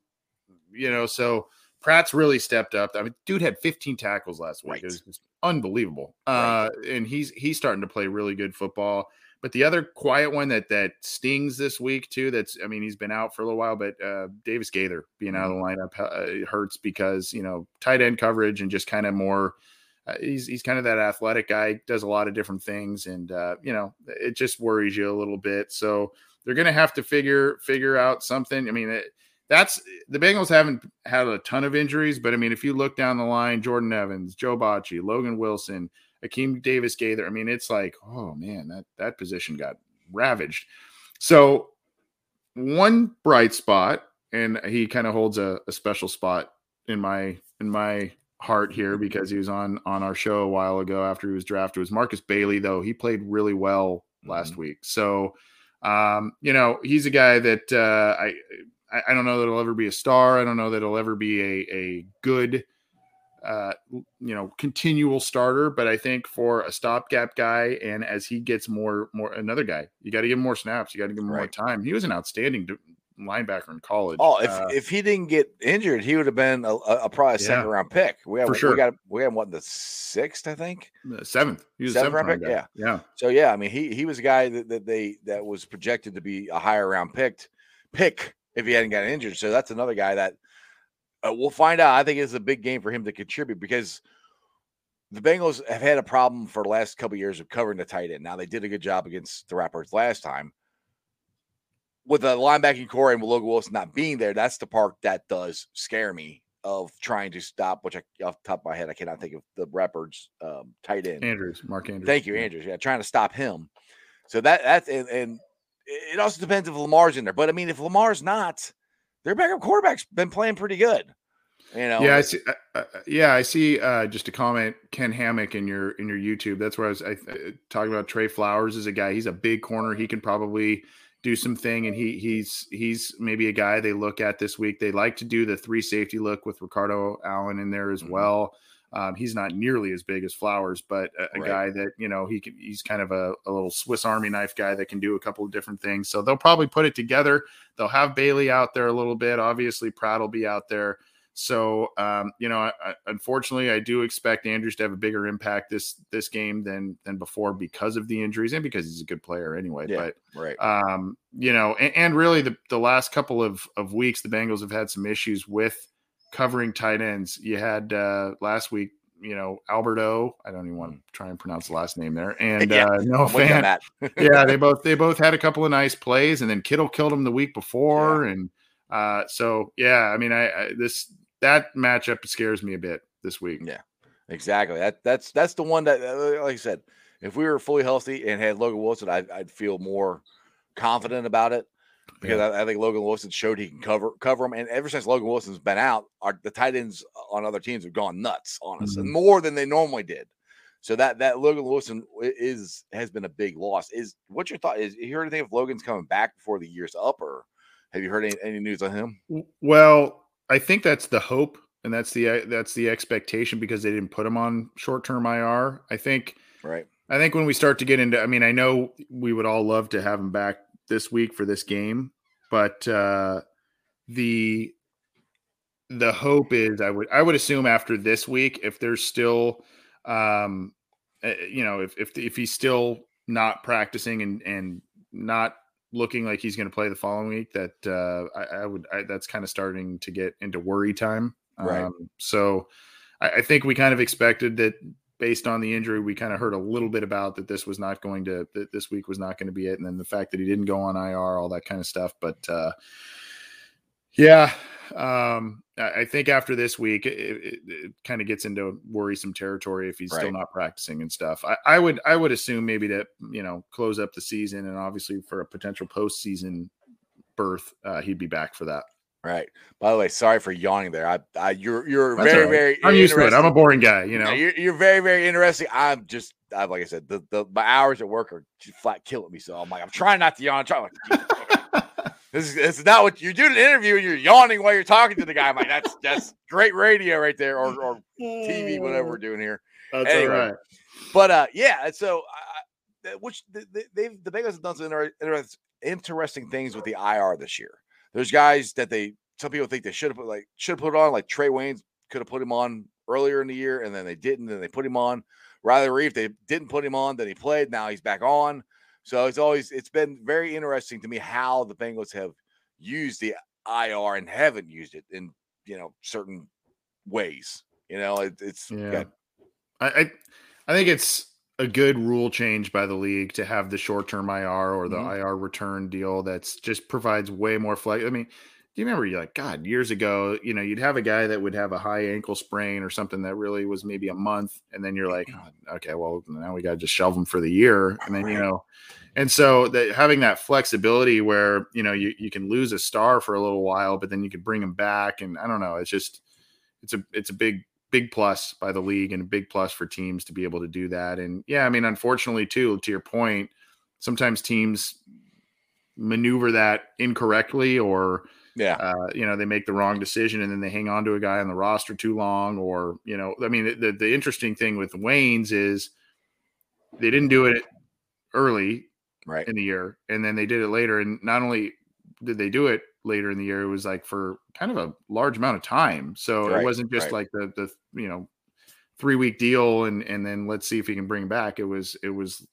you know, so Pratt's really stepped up. I mean, dude had 15 tackles last week. Right. It was unbelievable. Right. Uh, and he's he's starting to play really good football. But the other quiet one that that stings this week too. That's I mean he's been out for a little while, but uh, Davis Gaither being out of the lineup uh, hurts because you know tight end coverage and just kind of more. Uh, he's he's kind of that athletic guy, does a lot of different things, and uh, you know it just worries you a little bit. So they're going to have to figure figure out something. I mean, it, that's the Bengals haven't had a ton of injuries, but I mean, if you look down the line, Jordan Evans, Joe Bachie, Logan Wilson, Akeem Davis Gaither, I mean, it's like, oh man, that that position got ravaged. So one bright spot, and he kind of holds a, a special spot in my in my heart here because he was on on our show a while ago after he was drafted was Markus Bailey though. He played really well last week. So um you know he's a guy that uh I I- I don't know that he'll ever be a star. I don't know that he'll ever be a a good, uh, you know, continual starter. But I think for a stopgap guy, and as he gets more more another guy, you got to give him more snaps. You got to give him more time. He was an outstanding linebacker in college. Oh, if Uh, if he didn't get injured, he would have been a, a, a probably a Yeah. second round pick. We have For sure. we got we have what the sixth, I think. the seventh, he was Seventh seventh round pick? guy. Yeah, So yeah, I mean he he was a guy that, that they that was projected to be a higher round picked pick if he hadn't gotten injured. So that's another guy that uh, we'll find out. I think it's a big game for him to contribute because the Bengals have had a problem for the last couple years of covering the tight end. Now they did a good job against the Raptors last time. With the linebacking corps and with Logan Wilson not being there, that's the part that does scare me of trying to stop. Which I, off the top of my head, I cannot think of the Raptors um, tight end. Andrews, Mark Andrews. Thank you, Andrews. Yeah, trying to stop him. So that that's and, and it also depends if Lamar's in there. But I mean, if Lamar's not, their backup quarterback's been playing pretty good. You know, Yeah, I see. Uh, uh, yeah, I see. Uh, just a comment, Ken Hammock in your in your YouTube. That's where I was I, uh, talking about. Tre Flowers is a guy. He's a big corner. He can probably do some thing, and he he's he's maybe a guy they look at this week. They like to do the three safety look with Ricardo Allen in there as Mhm. well. Um, he's not nearly as big as Flowers, but a, a Right. guy that you know he can. He's kind of a, a little Swiss Army knife guy that can do a couple of different things. So they'll probably put it together. They'll have Bailey out there a little bit. Obviously, Pratt will be out there. So, um, you know, I, I, unfortunately, I do expect Andrews to have a bigger impact this this game than than before because of the injuries and because he's a good player anyway. Yeah. But right. um, you know, and, and really the the last couple of of weeks, the Bengals have had some issues with covering tight ends. You had uh, last week, you know, Alberto. I don't even want to try and pronounce the last name there, and Yeah, uh, no I'm with you on fan. yeah, they both they both had a couple of nice plays, and then Kittle killed him the week before, and uh, so yeah, I mean, I, I this that matchup scares me a bit this week. Yeah. Exactly. That that's that's the one that, uh, like I said, if we were fully healthy and had Logan Wilson, I'd, I'd feel more confident about it because I, I think Logan Wilson showed he can cover cover them. And ever since Logan Wilson's been out, our, the tight ends on other teams have gone nuts on us, and Mhm. more than they normally did. So that that Logan Wilson is has been a big loss. Is what's your thought? Is you heard anything if Logan's coming back before the year's up, or have you heard any, any news on him? Well, I think that's the hope, and that's the uh, that's the expectation because they didn't put him on short term IR. I think Right. I think when we start to get into, I mean, I know we would all love to have him back this week for this game, but uh, the the hope is I would I would assume after this week, if there's still, um, uh, you know, if if if he's still not practicing and and not looking like he's going to play the following week, that uh, I, I would I, that's kind of starting to get into worry time. Right. Um, so I, I think we kind of expected that based on the injury, we kind of heard a little bit about that this was not going to that this week was not going to be it, and then the fact that he didn't go on IR, all that kind of stuff. But uh, yeah, um, I, think after this week, it, it, it kind of gets into worrisome territory if he's Right. still not practicing and stuff. I, I would I would assume maybe to you know close up the season and obviously for a potential postseason berth, uh, he'd be back for that. Right. By the way, sorry for yawning there. I, I you're you're That's very right. very. I'm used to it. I'm a boring guy, you Yeah, know. you're, you're very very interesting. I'm just I, like I said, the, the my hours at work are just flat killing me. So I'm like I'm trying not to yawn. I'm trying. Like, this is is not what you're doing an interview and you're yawning while you're talking to the guy. I'm like that's that's great radio right there or or TV whatever we're doing here. That's Anyway. all right. But uh, yeah, so I- which the, the, they've the Bengals have done some inter- inter- interesting things with the IR this year. There's guys that they some people think they should have put like should have put on like Trae Waynes could have put him on earlier in the year and then they didn't and they put him on. Riley Reiff they didn't put him on then he played now he's back on. So it's always it's been very interesting to me how the Bengals have used the IR and haven't used it in you know certain ways. You know it, it's Yeah. got- I, I I think it's a good rule change by the league to have the short term IR or the Mhm. IR return deal that's just provides way more flex. I mean, do you remember you're like, God, years ago, you know, you'd have a guy that would have a high ankle sprain or something that really was maybe a month, and then you're like, oh, okay, well, now we got to just shelve him for the year. And then, you know, and so that having that flexibility where, you know, you, you can lose a star for a little while, but then you could bring him back. And I don't know, it's just, it's a, it's a big, big plus by the league and a big plus for teams to be able to do that. And yeah, I mean, unfortunately, too, to your point, sometimes teams maneuver that incorrectly or, yeah. uh, you know, they make the wrong decision and then they hang on to a guy on the roster too long. Or, you know, I mean, the, the interesting thing with Waynes is they didn't do it early Right. in the year and then they did it later. And not only did they do it later in the year, it was like for kind of a large amount of time. So Right, it wasn't just right. like the, the, you know, three week deal and, and then let's see if he can bring back. It was, it was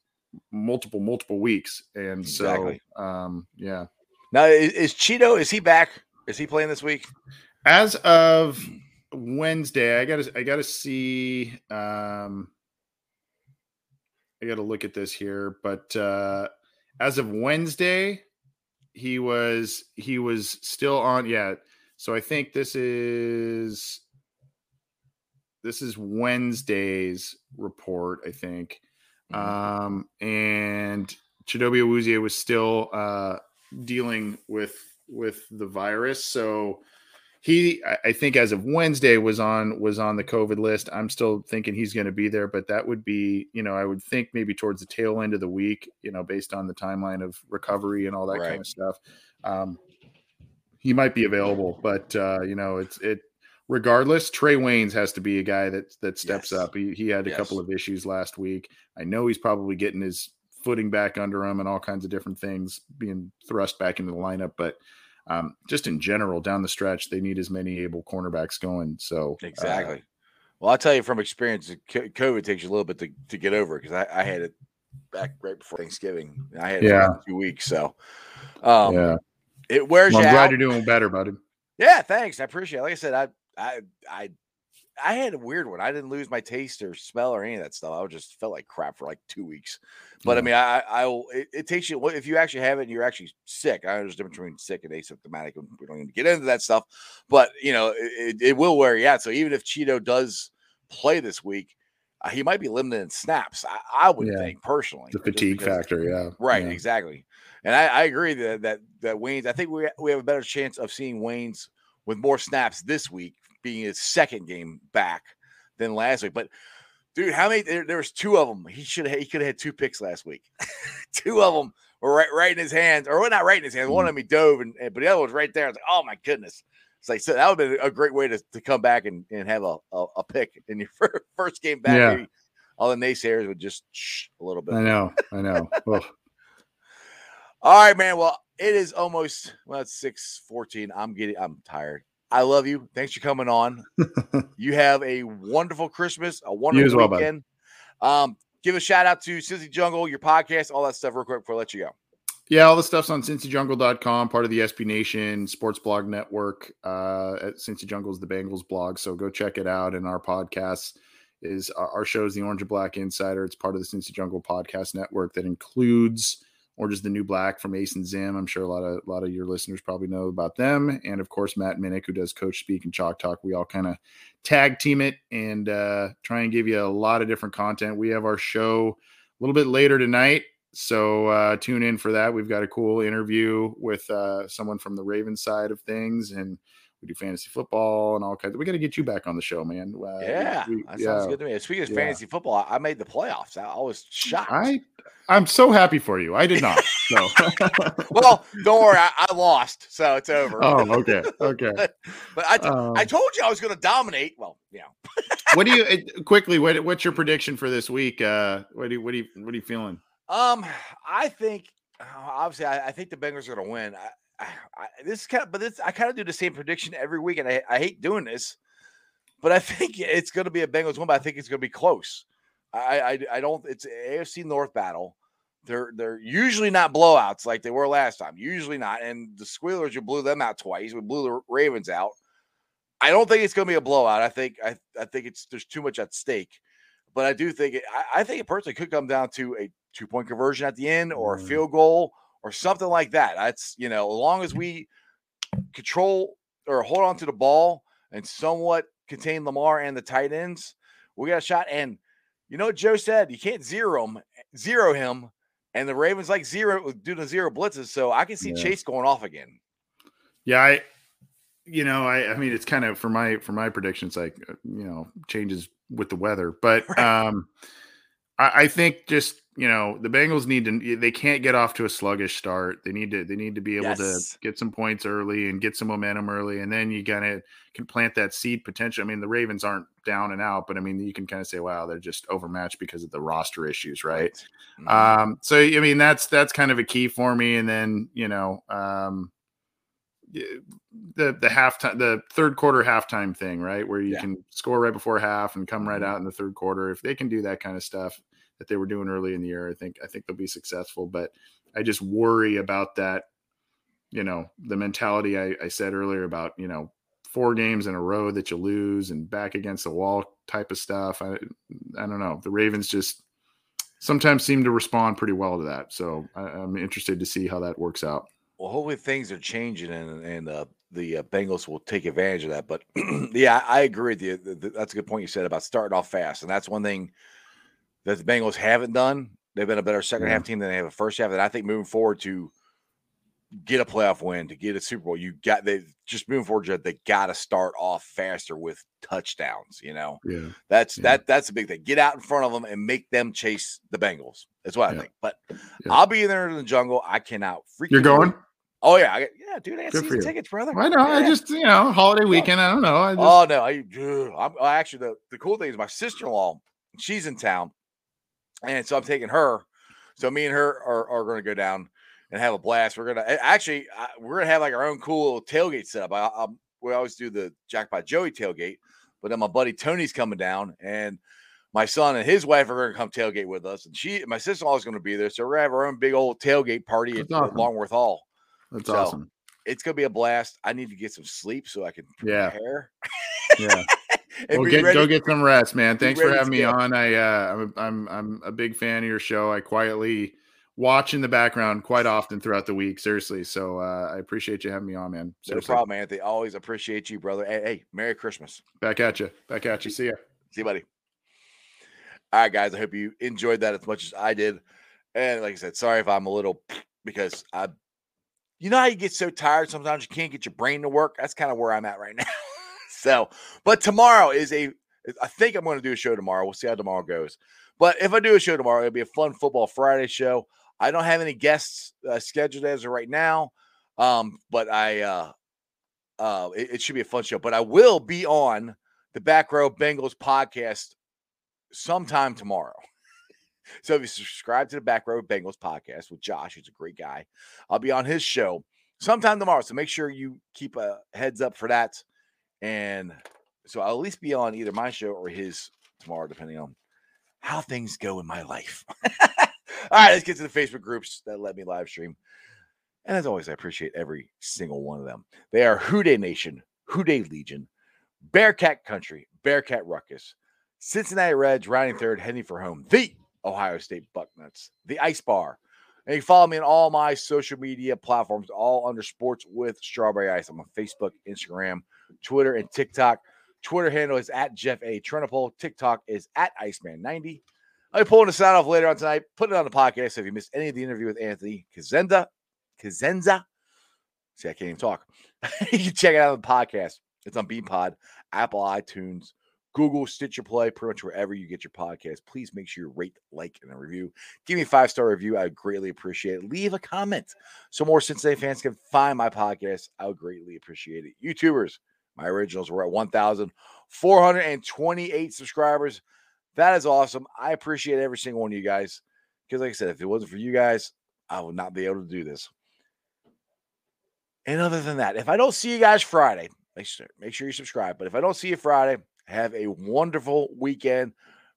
multiple, multiple weeks. And Exactly. so, um, yeah. Now is, is Chido? Is he back? Is he playing this week? as of Wednesday, I gotta I gotta see um I gotta look at this here, but uh as of Wednesday, he was he was still on yeah. So I think this is this is Wednesday's report, I think. Um and Chidobe Awuzie was still uh dealing with with the virus. So he I- think as of Wednesday was on was on the COVID list. I'm still thinking he's going to be there, but that would be, you know, I would think maybe towards the tail end of the week, you know, based on the timeline of recovery and all that kind of stuff. Um he might be available, but uh, you know, it's it regardless, Trae Waynes has to be a guy that that steps Yes. up. He he had a couple of issues last week. I know he's probably getting his footing back under him and all kinds of different things being thrust back into the lineup, but um, just in general down the stretch, they need as many able cornerbacks going. So uh, Exactly. well, I'll tell you from experience, co- COVID takes you a little bit to, to get over because I, I had it back right before Thanksgiving. I had it Yeah. for two weeks, so um, yeah, it wears well, I'm glad out. you're doing better, buddy. Yeah, thanks. I appreciate it. Like I said, I I I I had a weird one. I didn't lose my taste or smell or any of that stuff. I just felt like crap for like two weeks. But I mean, I I will. It, it takes you if you actually have it and you're actually sick. I understand between sick and asymptomatic. and We don't even get into that stuff, but you know, it, it, it will wear you out. So even if Chido does play this week, uh, he might be limited in snaps. I, I would Yeah. think personally, The fatigue because- factor, yeah, Right, yeah. exactly. And I, I agree that that that Waynes. I think we we have a better chance of seeing Waynes with more snaps this week, being his second game back than last week. But dude, how many? There, there was two of them. He should he could have had two picks last week. two of them were right right in his hands, or not right in his hands. One mm-hmm. of them he dove, and, but the other was right there. I was like, oh my goodness. It's like so that would have been a great way to, to come back and, and have a, a, a pick in your first game back. Yeah. Maybe all the naysayers would just shh a little bit. I know, I know. All right, man. Well, it is almost well, it's six fourteen. I'm getting I'm tired. I love you. Thanks for coming on. you have a wonderful Christmas, a wonderful well, weekend. Um, give a shout out to Cincy Jungle, your podcast, all that stuff, real quick before I let you go. Yeah, all the stuff's on cincyjungle.com, part of the SB Nation Sports Blog Network. Uh, at Cincy Jungle's the Bengals blog, so go check it out. And our podcast is our, our show is the Orange and Black Insider. It's part of the Cincy Jungle Podcast Network that includes Orange is the New Black from Ace and Zim. I'm sure a lot of a lot of your listeners probably know about them, and of course Matt Minnick, who does Coach Speak and Chalk Talk. We all kind of tag team it and uh, try and give you a lot of different content. We have our show a little bit later tonight. So uh, tune in for that. We've got a cool interview with uh, someone from the Ravens side of things, and we do fantasy football and all kinds. Of, we got to get you back on the show, man. Uh, Yeah, we- that yeah. sounds good to me. Speaking of Yeah. fantasy football, I made the playoffs. I, I was shocked. I I'm so happy for you. I did not. So well, don't worry, I, I lost, so it's over. oh, okay, okay. but I, t- Um, I told you I was going to dominate. Well, yeah. what do you quickly? What, what's your prediction for this week? Uh, what do you, what do you what are you feeling? Um, I think obviously I, I think the Bengals are going to win. I, I, this kind of, but this I kind of do the same prediction every week, and I, I hate doing this, but I think it's going to be a Bengals win. But I think it's going to be close. I, I, I don't. It's AFC North battle. They're they're usually not blowouts like they were last time. Usually not. And the Squealers, you blew them out twice. We blew the Ravens out. I don't think it's going to be a blowout. I think I, I think it's there's too much at stake. But I do think it, I, I think it personally could come down to a two point conversion at the end or a Mm. field goal or something like that. That's you know, as long as we control or hold on to the ball and somewhat contain Lamar and the tight ends, we got a shot. And you know what Joe said? You can't zero him, zero him. And the Ravens like zero do the zero blitzes. So I can see Yeah. Chase going off again. Yeah, I you know, I I mean it's kind of for my for my predictions like uh, you know, changes with the weather, but Right. um I, I think just you know the Bengals need to they can't get off to a sluggish start. They need to they need to be able Yes. to get some points early and get some momentum early, and then you kind of can plant that seed potential. I mean, the Ravens aren't down and out, but I mean you can kind of say, wow, they're just overmatched because of the roster issues, right? Mhm. Um, so I mean that's that's kind of a key for me. And then you know, um, the the halftime, the third quarter halftime thing, right, where you Yeah. can score right before half and come right Mhm. out in the third quarter. If they can do that kind of stuff that they were doing early in the year, I think I think they'll be successful. But I just worry about that. You know, the mentality I, I said earlier about you know four games in a row that you lose and back against the wall type of stuff. I I don't know. The Ravens just sometimes seem to respond pretty well to that. So I, I'm interested to see how that works out. well, hopefully things are changing and and uh, the uh, Bengals will take advantage of that. But yeah, I, agree with you. Th- th- That's a good point you said about starting off fast, and that's one thing that the Bengals haven't done. They've been a better second Yeah. half team than they have a first half, and I think moving forward to get a playoff win, to get a Super Bowl, you got they just moving forward. Jed, They got to start off faster with touchdowns. You know, Yeah. that's Yeah. that that's a big thing. Get out in front of them and make them chase the Bengals. That's what I Yeah. think. But Yeah. I'll be in there in the jungle. I cannot freak. You're going? Oh yeah, I, yeah, dude. I got Good season tickets, brother. I know. I just, you know, holiday weekend. I don't know. I just, Oh no, I, I'm I actually the, the cool thing is my sister in law. She's in town, and so I'm taking her. So me and her are, are going to go down and have a blast. We're gonna actually I, we're gonna have like our own cool tailgate setup. I, I, we always do the Jackpot Joey tailgate, but then my buddy Tony's coming down, and my son and his wife are going to come tailgate with us, and she my sister in law is going to be there. So we're gonna have our own big old tailgate party at, That's awesome. at Longworth Hall. that's so- awesome. It's gonna be a blast. I need to get some sleep so I can Yeah. prepare. Yeah. well, get, ready. go get some rest, man. Thanks for having me go. on. I, uh, I'm, a, I'm, I'm a big fan of your show. I quietly watch in the background quite often throughout the week. Seriously. So, uh, I appreciate you having me on, man. No Seriously. problem, Anthony. Always appreciate you, brother. Hey, hey, Merry Christmas. Back at you. Back at you. See ya. See you, buddy. All right, guys. I hope you enjoyed that as much as I did. And like I said, sorry if I'm a little because I, you know how you get so tired sometimes you can't get your brain to work. That's kind of where I'm at right now. so, but tomorrow is a. I think I'm going to do a show tomorrow. We'll see how tomorrow goes. But if I do a show tomorrow, it'll be a fun football Friday show. I don't have any guests uh, scheduled as of right now, um, but I uh, uh, it, it should be a fun show. But I will be on the Back Row Bengals podcast sometime tomorrow. so if you subscribe to the Back Row Bengals podcast with Josh, who's a great guy, I'll be on his show sometime tomorrow. So make sure you keep a heads up for that. And so I'll at least be on either my show or his tomorrow, depending on how things go in my life. All right, let's get to the Facebook groups that let me live stream. And as always, I appreciate every single one of them. They are Who Dey Nation, Who Dey Legion, Bearcat Country, Bearcat Ruckus, Cincinnati Reds, rounding third, heading for home, the Ohio State Bucknuts, the Ice Bar. And you follow me on all my social media platforms, all under Sports with Strawberry Ice. I'm on Facebook, Instagram, Twitter, and TikTok. Twitter handle is at Jeff A. Turnipole. TikTok is at Iceman90. I'll be pulling the sound off later on tonight. Put it on the podcast. So if you missed any of the interview with Anthony Cosenza, Cosenza, see, I can't even talk. you can check it out on the podcast. It's on Beanpod, Apple, iTunes, Google, Stitcher Play, pretty much wherever you get your podcast. Please make sure you rate, like, and a review. Give me a five star review. I would greatly appreciate it. Leave a comment so more Cincinnati fans can find my podcast. I would greatly appreciate it. YouTubers, my originals were at 1,428 subscribers. That is awesome. I appreciate every single one of you guys. Because, like I said, if it wasn't for you guys, I would not be able to do this. And other than that, if I don't see you guys Friday, make sure, make sure you subscribe. But if I don't see you Friday, have a wonderful weekend.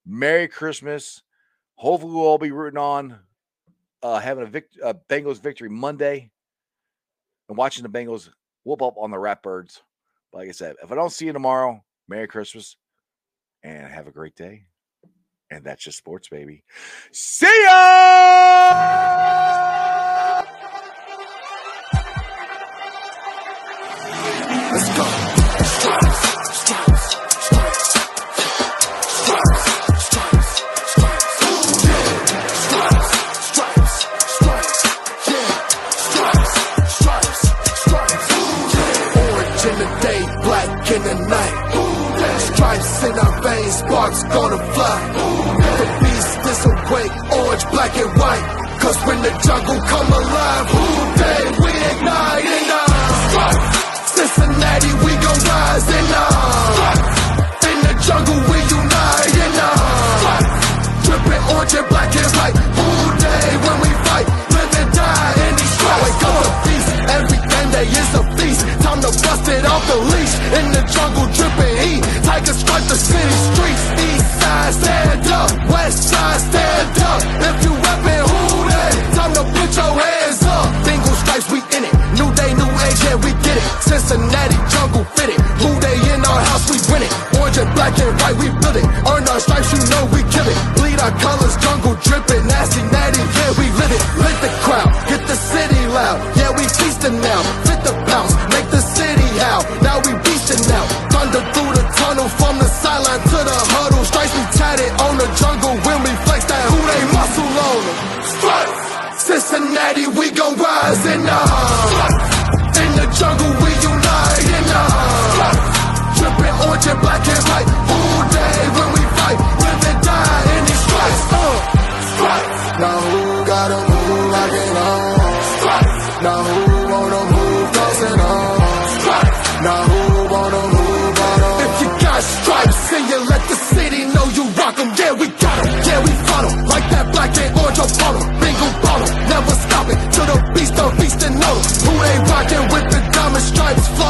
Merry Christmas. Hopefully, we'll all be rooting on uh, having a vict- Bengals victory Monday and watching the Bengals whoop up on the Ratbirds. But like I said, if I don't see you tomorrow, Merry Christmas and have a great day. And that's just sports, baby. See ya! Let's go. Stripes, in the night. Stripes in our veins, sparks gonna fly. The beast is awake, orange, black and white. Cause when the jungle come alive, who dey we ignite and uh, Cincinnati, we gon' rise and uh, in the jungle we unite and uh, dripping orange and black and white. Who dey when we fight, live and die in these stripes. Wake up the beast, every day is a it off the leash in the jungle, dripping heat. Tiger stripe the city streets. East side stand up, west side stand up. If you reppin' who dey, time to put your hands up. Bingo stripes, we in it. New day, new age, yeah, we get it. Cincinnati jungle fitted. Who they in our house, we win it. Orange and black and white, we build it. Earn our stripes, you know we kill it.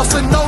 Stripes, flossing on